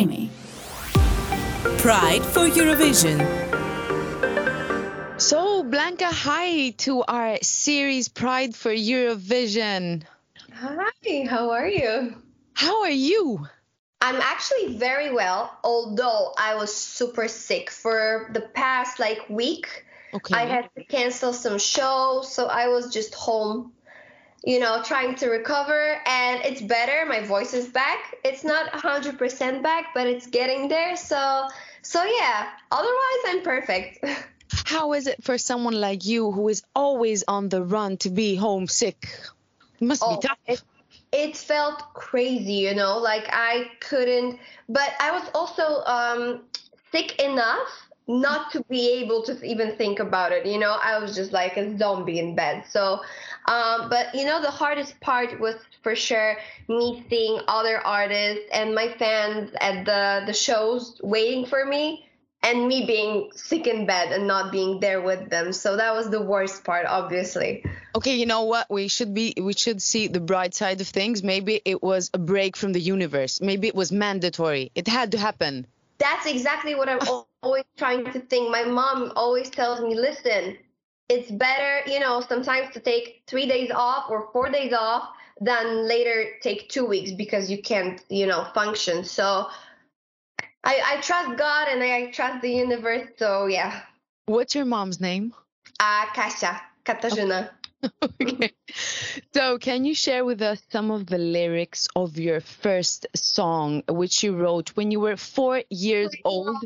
Creamy. Pride for Eurovision. So, Blanka, hi to our series Pride for Eurovision. Hi, how are you? How are you? I'm actually very well, although I was super sick for the past like week. Okay. I had to cancel some shows, so I was just home, you know, trying to recover. And it's better. My voice is back. It's not 100% back, but it's getting there. So, so yeah. Otherwise, I'm perfect. How is it for someone like you who is always on the run to be homesick? It must Oh, be tough. it, it felt crazy, you know, like I couldn't, but I was also um, sick enough not to be able to even think about it, you know, I was just like a zombie in bed. So, um, but you know, the hardest part was for sure me seeing other artists and my fans at the, the shows waiting for me. And me being sick in bed and not being there with them, so that was the worst part, obviously. Okay, you know what? We should be we should see the bright side of things. Maybe it was a break from the universe. Maybe it was mandatory. It had to happen. That's exactly what I'm always trying to think. My mom always tells me, listen, it's better, you know, sometimes to take three days off or four days off than later take two weeks because you can't, you know, function. So I, I trust God and I trust the universe. So yeah. What's your mom's name? Uh, Kasia, Katarzyna. okay. So, can you share with us some of the lyrics of your first song, which you wrote when you were four years old?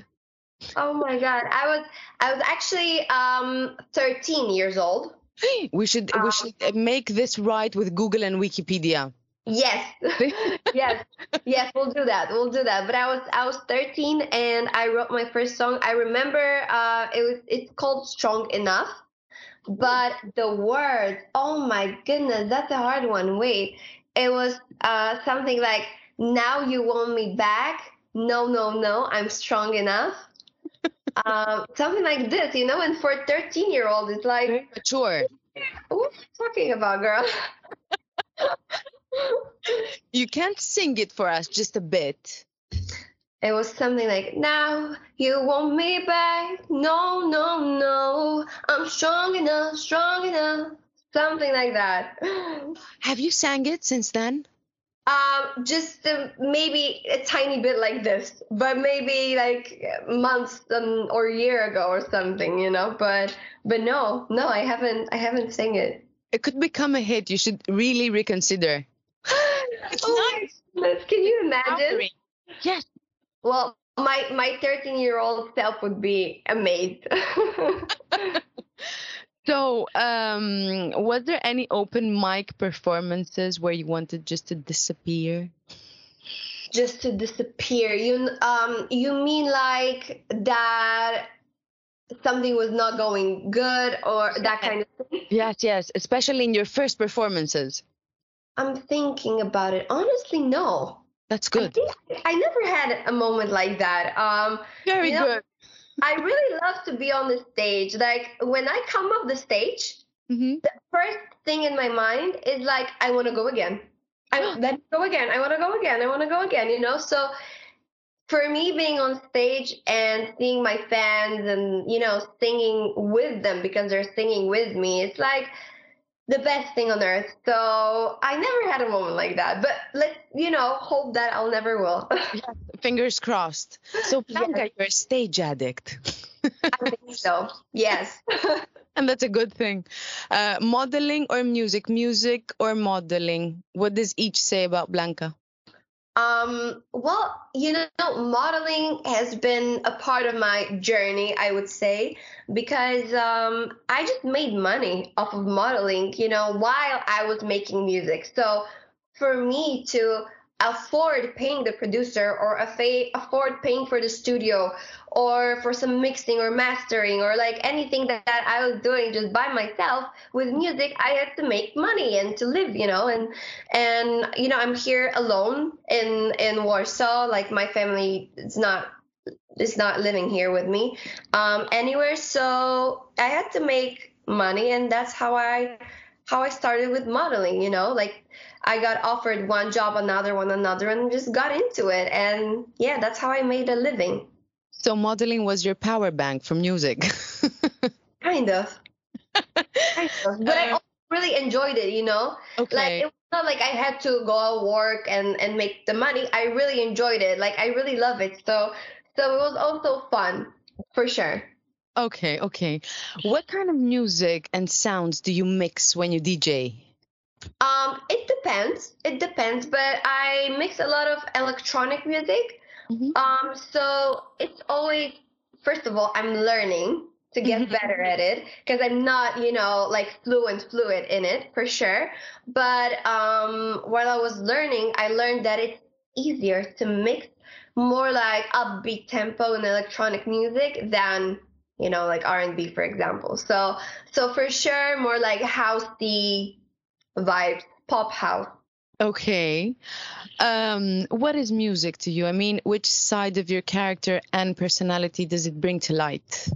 Oh my God. I was, I was actually um, 13 years old. We should we should uh, make this right with Google and Wikipedia. Yes, yes, yes. We'll do that. We'll do that. But I was I was 13 and I wrote my first song. I remember uh, it was it's called Strong Enough, but the words. Oh my goodness, that's a hard one. Wait, it was uh, something like Now you want me back? No, no, no. I'm strong enough. um, something like this, you know. And for a 13 year old, it's like, Mature. what are you talking about, girl? You can't sing it for us just a bit. It was something like, Now you want me back? No, no, no. I'm strong enough, strong enough. Something like that. Have you sang it since then? Um, just uh, maybe a tiny bit like this, but maybe like months um, or a year ago or something, you know. But but no, no, I haven't. I haven't sang it. It could become a hit. You should really reconsider. oh my goodness, can you imagine? Yes. Well, my my 13 year old self would be amazed. So, um, was there any open mic performances where you wanted just to disappear? just to disappear. You um you mean like that something was not going good or that kind of thing? Yes, yes, especially in your first performances. I'm thinking about it. Honestly, no. That's I good. think I never had a moment like that. Um Very you know, good. I really love to be on the stage. Like when I come off the stage, hmm the first thing in my mind is like I want to go again. I let go again. I want to go again. I want to go again. You know, so for me being on stage and seeing my fans and you know singing with them because they're singing with me, it's like the best thing on earth. So I never had a moment like that. But let's you know hope that I'll never will. Fingers crossed. So, Blanka, you're a stage addict. I think so. Yes. And that's a good thing. Uh, modeling or music? Music or modeling? What does each say about Blanka? Um, well, you know, modeling has been a part of my journey, I would say, because um, I just made money off of modeling, you know, while I was making music. So for me to afford paying the producer or afford paying for the studio or for some mixing or mastering or like anything that, that I was doing just by myself with music I had to make money and to live you know? And and you know I'm here alone in in Warsaw like my family is not is not living here with me um anywhere. So I had to make money and that's how I how I started with modeling, you know, like I got offered one job, another one, another, and just got into it. And yeah, that's how I made a living. So modeling was your power bank for music. kind of. kind of. But I Uh, really enjoyed it, you know? Okay. Like it was not like I had to go out work and and make the money. I really enjoyed it. Like I really love it. So so it was also fun for sure. Okay, okay. What kind of music and sounds do you mix when you DJ? Um, it depends. It depends, but I mix a lot of electronic music. Mhm. Um, so it's always first of all, I'm learning to get Mhm. better at it because I'm not, you know, like fluent fluid in it for sure. But um, while I was learning, I learned that it's easier to mix more like upbeat tempo in electronic music than you know like R&B for example. So so for sure more like housey vibes, pop house. Okay. Um, what is music to you? I mean, which side of your character and personality does it bring to light?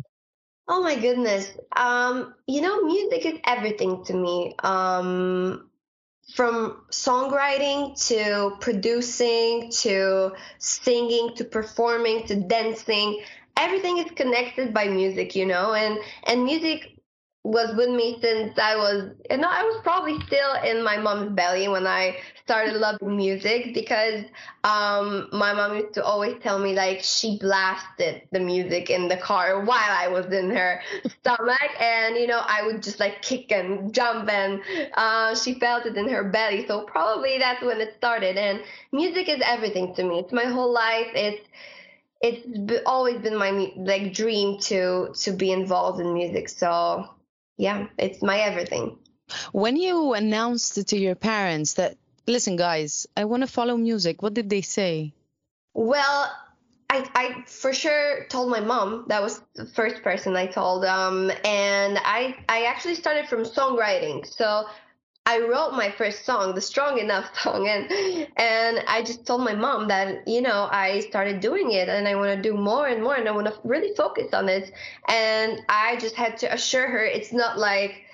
Oh my goodness. Um, you know, music is everything to me. Um, from songwriting to producing to singing to performing to dancing, everything is connected by music, you know, and and music was with me since I was, know, I was probably still in my mom's belly when I started loving music because um, my mom used to always tell me like she blasted the music in the car while I was in her stomach, and you know I would just like kick and jump, and uh, she felt it in her belly. So probably that's when it started. And music is everything to me. It's my whole life. It's it's b- always been my mu- like dream to to be involved in music. So yeah, it's my everything. When you announced to your parents that, listen, guys, I want to follow music, what did they say? Well, I, I for sure told my mom. That was the first person I told. Um, and I, I actually started from songwriting. So I wrote my first song, the Strong Enough song, and and I just told my mom that you know I started doing it, and I want to do more and more, and I want to really focus on it. And I just had to assure her it's not like,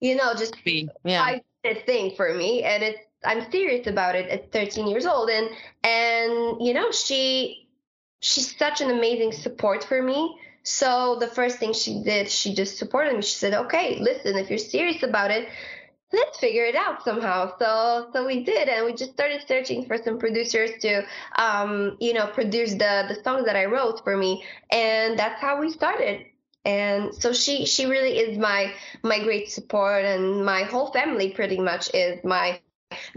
you know, just Be- Yeah. thing for me and it's i'm serious about it at 13 years old and and you know she she's such an amazing support for me so the first thing she did she just supported me she said okay listen if you're serious about it let's figure it out somehow. So so we did and we just started searching for some producers to um you know produce the the songs that i wrote for me and that's how we started. And so she she really is my my great support and my whole family pretty much is my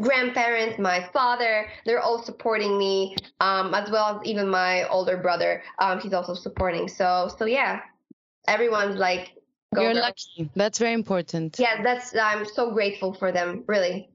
grandparents my father they're all supporting me um as well as even my older brother um he's also supporting. So so yeah everyone's like You're girl. lucky. That's very important. yeah that's i'm so grateful for them really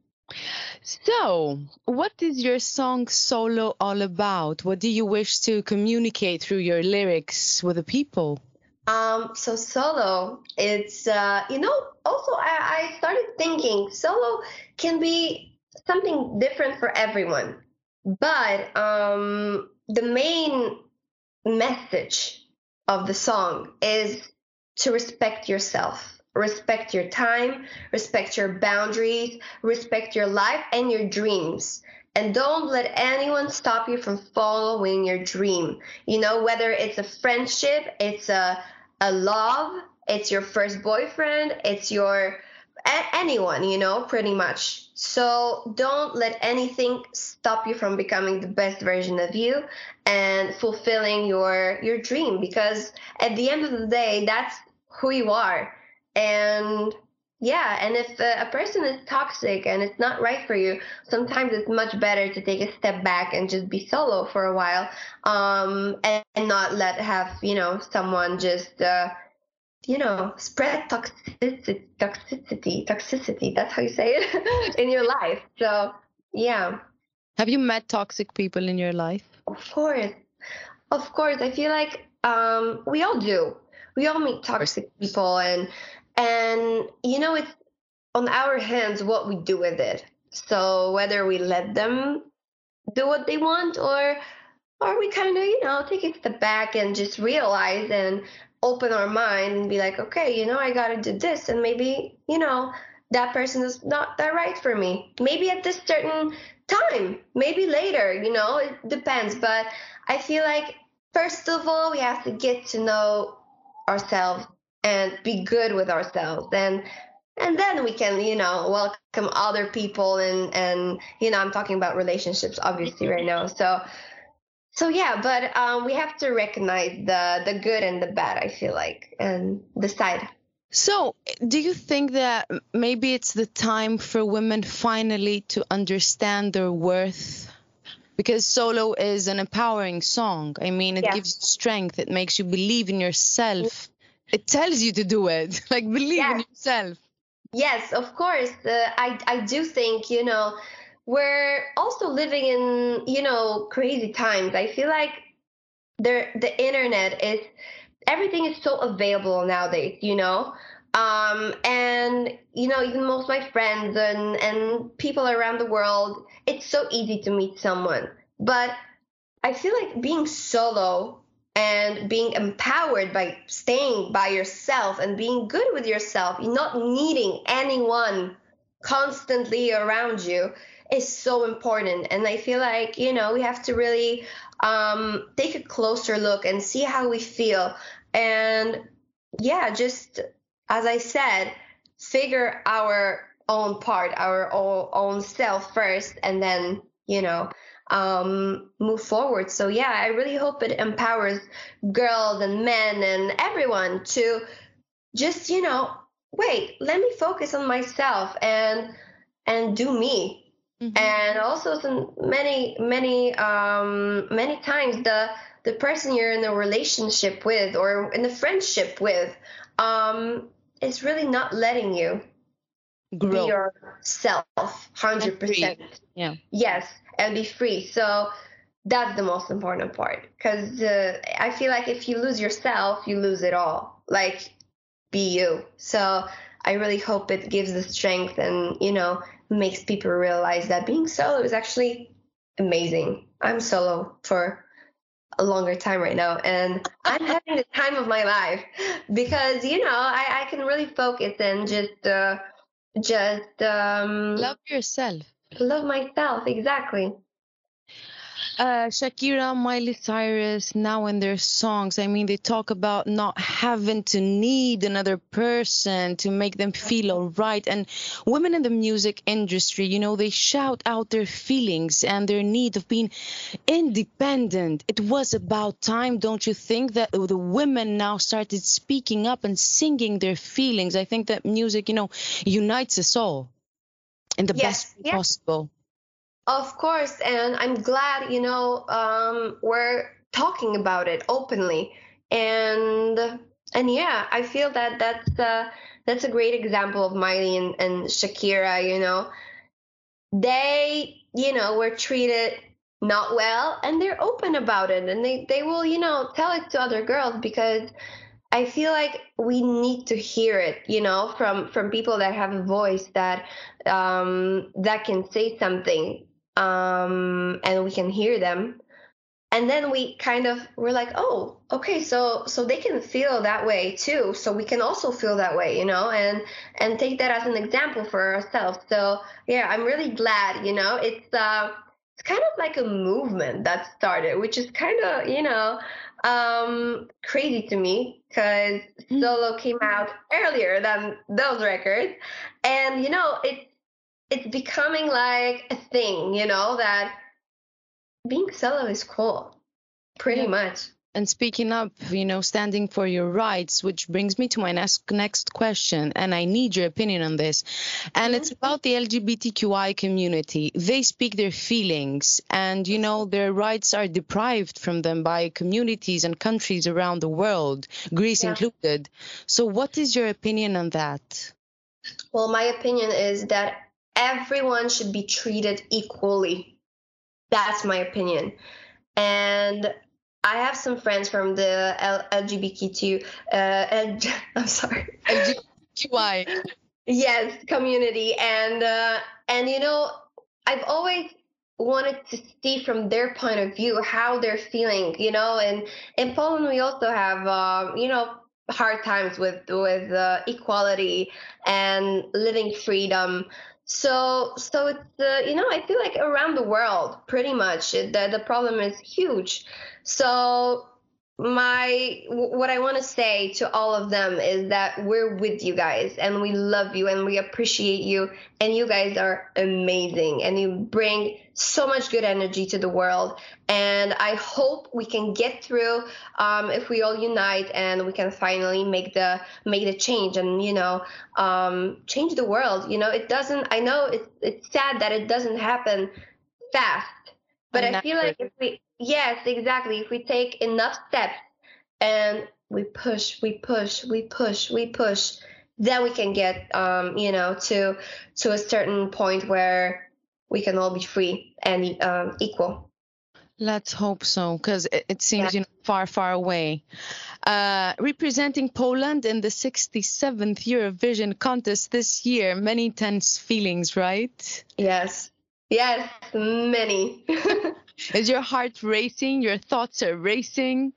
So, what is your song solo all about? What do you wish to communicate through your lyrics with the people? Um, so solo, it's uh, you know, also I, I started thinking solo can be something different for everyone, but um, the main message of the song is to respect yourself, respect your time, respect your boundaries, respect your life and your dreams. And don't let anyone stop you from following your dream. You know, whether it's a friendship, it's a, a love, it's your first boyfriend, it's your a- anyone, you know, pretty much. So don't let anything stop you from becoming the best version of you and fulfilling your your dream because at the end of the day, that's who you are. And yeah, and if uh, a person is toxic and it's not right for you, sometimes it's much better to take a step back and just be solo for a while, um, and, and not let have you know someone just uh, you know spread toxicity, toxicity, toxicity. That's how you say it in your life. So yeah, Have you met toxic people in your life? of course, of course. I feel like um, we all do. We all meet toxic people, and and you know it's on our hands what we do with it. So whether we let them do what they want, or or we kind of you know take a step back and just realize and open our mind and be like, okay, you know, I gotta do this, and maybe you know that person is not that right for me. Maybe at this certain time, maybe later, you know, it depends. But I feel like, first of all, we have to get to know ourselves and be good with ourselves. And and then we can you know welcome other people and and you know i'm talking about relationships obviously right now so so yeah but um, we have to recognize the the good and the bad i feel like and decide so do you think that maybe it's the time for women finally to understand their worth? Because solo is an empowering song. I mean it Yeah. gives you strength. It makes you believe in yourself. It tells you to do it. Like believe in yourself. Yes, of course. Uh, I I do think you know we're also living in you know crazy times. I feel like there the internet is everything is so available nowadays. You know, um, and you know even most of my friends and and people around the world, it's so easy to meet someone. But I feel like being solo and being empowered by staying by yourself and being good with yourself, not needing anyone constantly around you is so important. And I feel like, you know, we have to really um, take a closer look and see how we feel. And yeah, just as I said, figure our own part, our own, self first, and then, you know, um, move forward. So yeah, I really hope it empowers girls and men and everyone to just you know wait, let me focus on myself and and do me. Mhm. And also some many many um many times the the person you're in a relationship with or in a friendship with um is really not letting you grow be yourself 100%. yeah Yes, and be free. So that's the most important part because uh, I feel like if you lose yourself, you lose it all. Like, be you. So I really hope it gives the strength and, you know, makes people realize that being solo is actually amazing. I'm solo for a longer time right now and I'm having the time of my life because, you know, I, I can really focus and just, uh, just, um, love yourself love myself. Exactly. Uh, Shakira, Miley Cyrus, now in their songs, I mean, they talk about not having to need another person to make them feel all right. And women in the music industry, you know, they shout out their feelings and their need of being independent. It was about time, don't you think, that the women now started speaking up and singing their feelings? I think that music, you know, unites us all in the Yes, best way yeah. possible. Of course, and I'm glad, you know, um, we're talking about it openly, and and yeah, I feel that that's uh, that's a great example of Miley and, and Shakira. You know, they, you know, were treated not well, and they're open about it, and they they will, you know, tell it to other girls because I feel like we need to hear it, you know, from from people that have a voice that um, that can say something, um, and we can hear them, and then we kind of we're like, oh, okay, so so they can feel that way too, so we can also feel that way, you know, and and take that as an example for ourselves. So yeah, I'm really glad, you know, it's uh, it's kind of like a movement that started, which is kind of you know um crazy to me because Mm. solo came out earlier than those records and you know it's it's becoming like a thing you know that being solo is cool pretty Yeah. much and speaking up, you know, standing for your rights, which brings me to my next next question, and I need your opinion on this. And it's about the LGBTQI community. They speak their feelings, and you know, their rights are deprived from them by communities and countries around the world, Greece Yeah. included. So, what is your opinion on that? well my opinion is that everyone should be treated equally. That's my opinion. And I have some friends from the L- LGBTQ, uh, L- I'm sorry, LGBTQI. yes community. And uh, and you know i've always wanted to see from their point of view how they're feeling you know? And in poland we also have um, you know hard times with with uh, equality and living freedom. So so it's uh, you know I feel like around the world pretty much the the problem is huge. So my what I want to say to all of them is that we're with you guys and we love you and we appreciate you. And you guys are amazing and you bring so much good energy to the world. And I hope we can get through um, if we all unite and we can finally make the make the change and you know um, change the world. You know it doesn't I know it's it's sad that it doesn't happen fast but I feel like if we Yes, exactly. If we take enough steps and we push, we push, we push, we push, then we can get, um, you know, to to a certain point where we can all be free and um, equal. Let's hope so, because it, it, seems yeah. you know far, far away. Uh, representing Poland in the 67th Eurovision contest this year, many tense feelings, right? Yes, yes, many. Is your heart racing? Your thoughts are racing?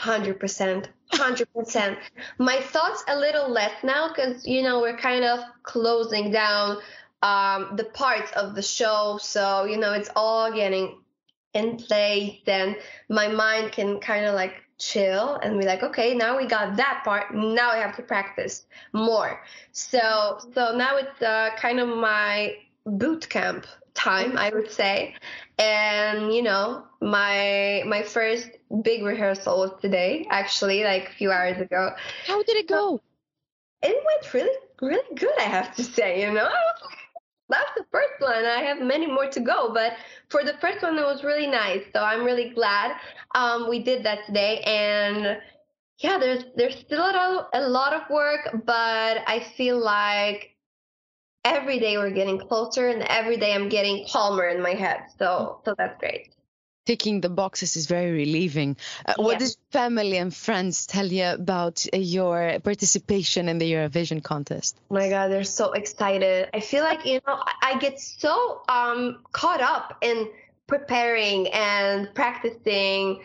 100%. 100%. My thoughts a little less now because, you know, we're kind of closing down um, the parts of the show. So, you know, it's all getting in place and my mind can kind of like chill and be like okay now we got that part now i have to practice more so so now it's uh, kind of my boot camp time i would say. And you know my my first big rehearsal was today actually like a few hours ago. How did it go? it went really really good i have to say you know? That's the first one. I have many more to go but for the first one it was really nice. So i'm really glad um, we did that today. And yeah there's there's still a lot, a lot of work but i feel like every day we're getting closer and every day I'm getting calmer in my head. So so that's great. Ticking the boxes is very relieving. Uh, what does family and friends tell you about uh, your participation in the Eurovision contest? Oh my God, they're so excited. I feel like you know I get so um, caught up in preparing and practicing,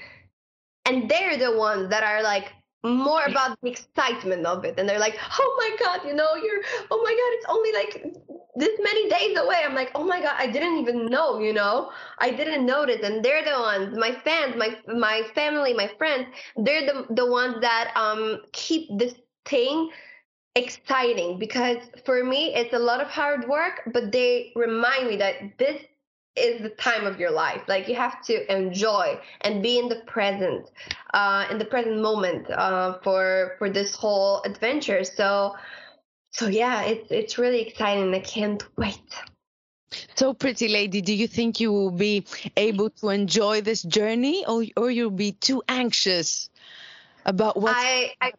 and they're the ones that are like more about the excitement of it. And they're like oh my god you know you're oh my god it's only like this many days away. I'm like oh my god i didn't even know you know? I didn't notice. And they're the ones my fans my my family my friends they're the the ones that um keep this thing exciting because for me it's a lot of hard work but they remind me that this is the time of your life. Like you have to enjoy and be in the present, uh, in the present moment uh, for for this whole adventure. So, so yeah, it's it's really exciting. I can't wait. So, pretty lady, do you think you will be able to enjoy this journey, or or you'll be too anxious about what? I, I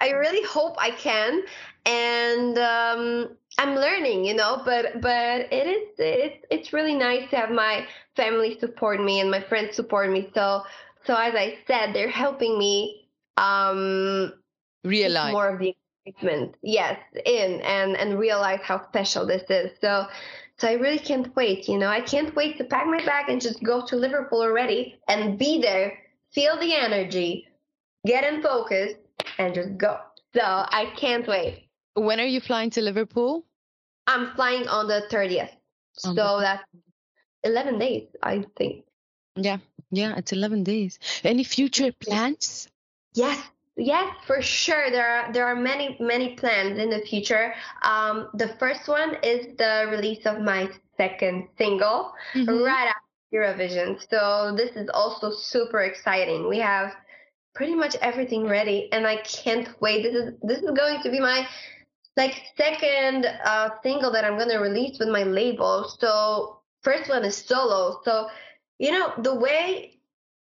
I really hope I can, and um, I'm learning, you know. But but it is it's it's really nice to have my family support me and my friends support me. So so as I said, they're helping me um, realize more of the excitement, yes, in and and realize how special this is. So. So I really can't wait, you know. I can't wait to pack my bag and just go to Liverpool already and be there, feel the energy, get in focus, and just go. So I can't wait. When are you flying to Liverpool? I'm flying on the 30th. so that's 11 days, I think. Yeah, yeah, it's 11 days. Any future plans? Yes, yes, for sure. There are there are many many plans in the future. Um, the first one is the release of my second single mm-hmm. right after Eurovision. So this is also super exciting. We have pretty much everything ready and I can't wait. This is this is going to be my like second uh, single that I'm gonna release with my label. So first one is solo. So you know the way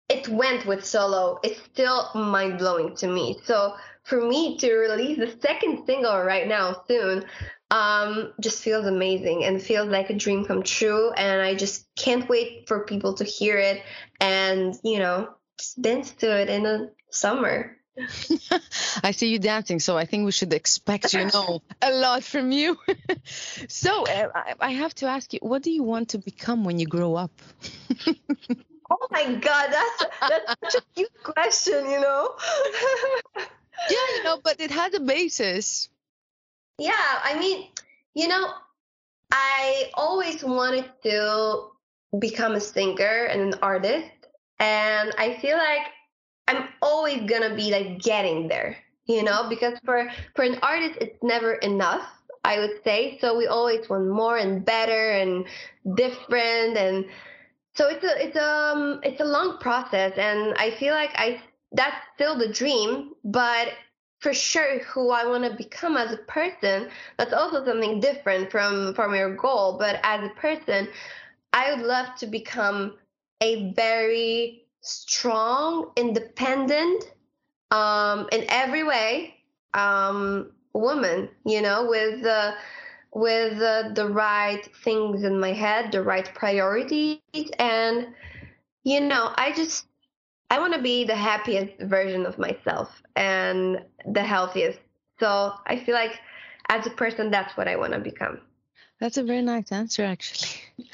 it went with solo is still mind blowing to me. So for me to release the second single right now soon um, just feels amazing and feels like a dream come true. And I just can't wait for people to hear it and you know dance to it in the summer. I see you dancing, so I think we should expect, you know, a lot from you. so uh, I have to ask you, what do you want to become when you grow up? oh my God, that's that's such a cute question, you know. yeah, you know, but it has a basis. Yeah, I mean, you know, I always wanted to become a singer and an artist, and I feel like I'm always gonna be like getting there, you know, because for for an artist it's never enough, I would say. So we always want more and better and different and so it's a it's a um, it's a long process and I feel like I that's still the dream, but for sure who I want to become as a person, that's also something different from from your goal, but as a person, I would love to become a very strong, independent, um, in every way, um, woman. You know, with the with uh, the right things in my head, the right priorities, and you know, I just I want to be the happiest version of myself and the healthiest. So I feel like as a person, that's what I want to become. That's a very nice answer, actually.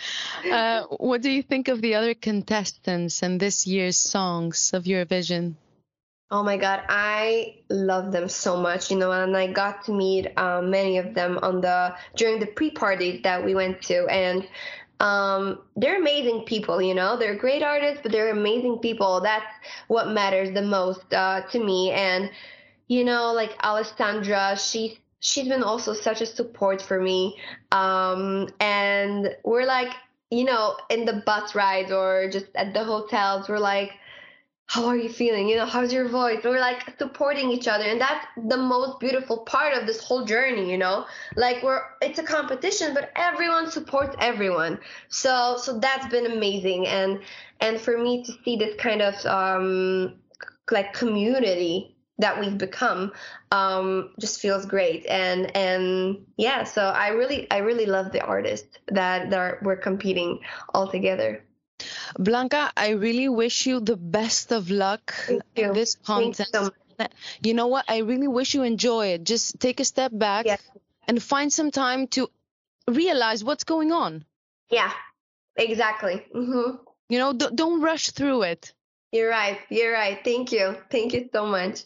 Uh, what do you think of the other contestants and this year's songs of Eurovision? Oh my God, I love them so much, you know, and I got to meet um, many of them on the during the pre-party that we went to, and um, they're amazing people, you know. They're great artists, but they're amazing people. That's what matters the most uh, to me. And you know, like Alessandra, she's she's been also such a support for me. Um, and we're like, you know, in the bus rides or just at the hotels, we're like, how are you feeling? You know, how's your voice? we're like supporting each other. And that's the most beautiful part of this whole journey, you know? Like we're it's a competition, but everyone supports everyone. So so that's been amazing. And and for me to see this kind of um like community that we've become um, just feels great. And and yeah so i really i really love the artists that that are, we're competing all together. Blanka i really wish you the best of luck in this contest. so you know what? I really wish you enjoy it. Just take a step back yes. and find some time to realize what's going on. Yeah exactly. Mm-hmm. you know don't rush through it. You're right. You're right. Thank you. Thank you so much